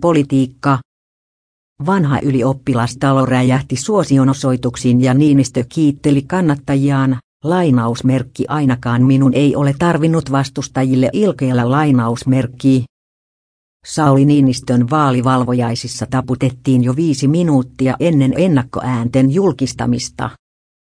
Politiikka. Vanha ylioppilastalo räjähti suosionosoituksiin ja Niinistö kiitteli kannattajiaan, lainausmerkki ainakaan minun ei ole tarvinnut vastustajille ilkeellä lainausmerkki. Sauli Niinistön vaalivalvojaisissa taputettiin jo viisi minuuttia ennen ennakkoäänten julkistamista.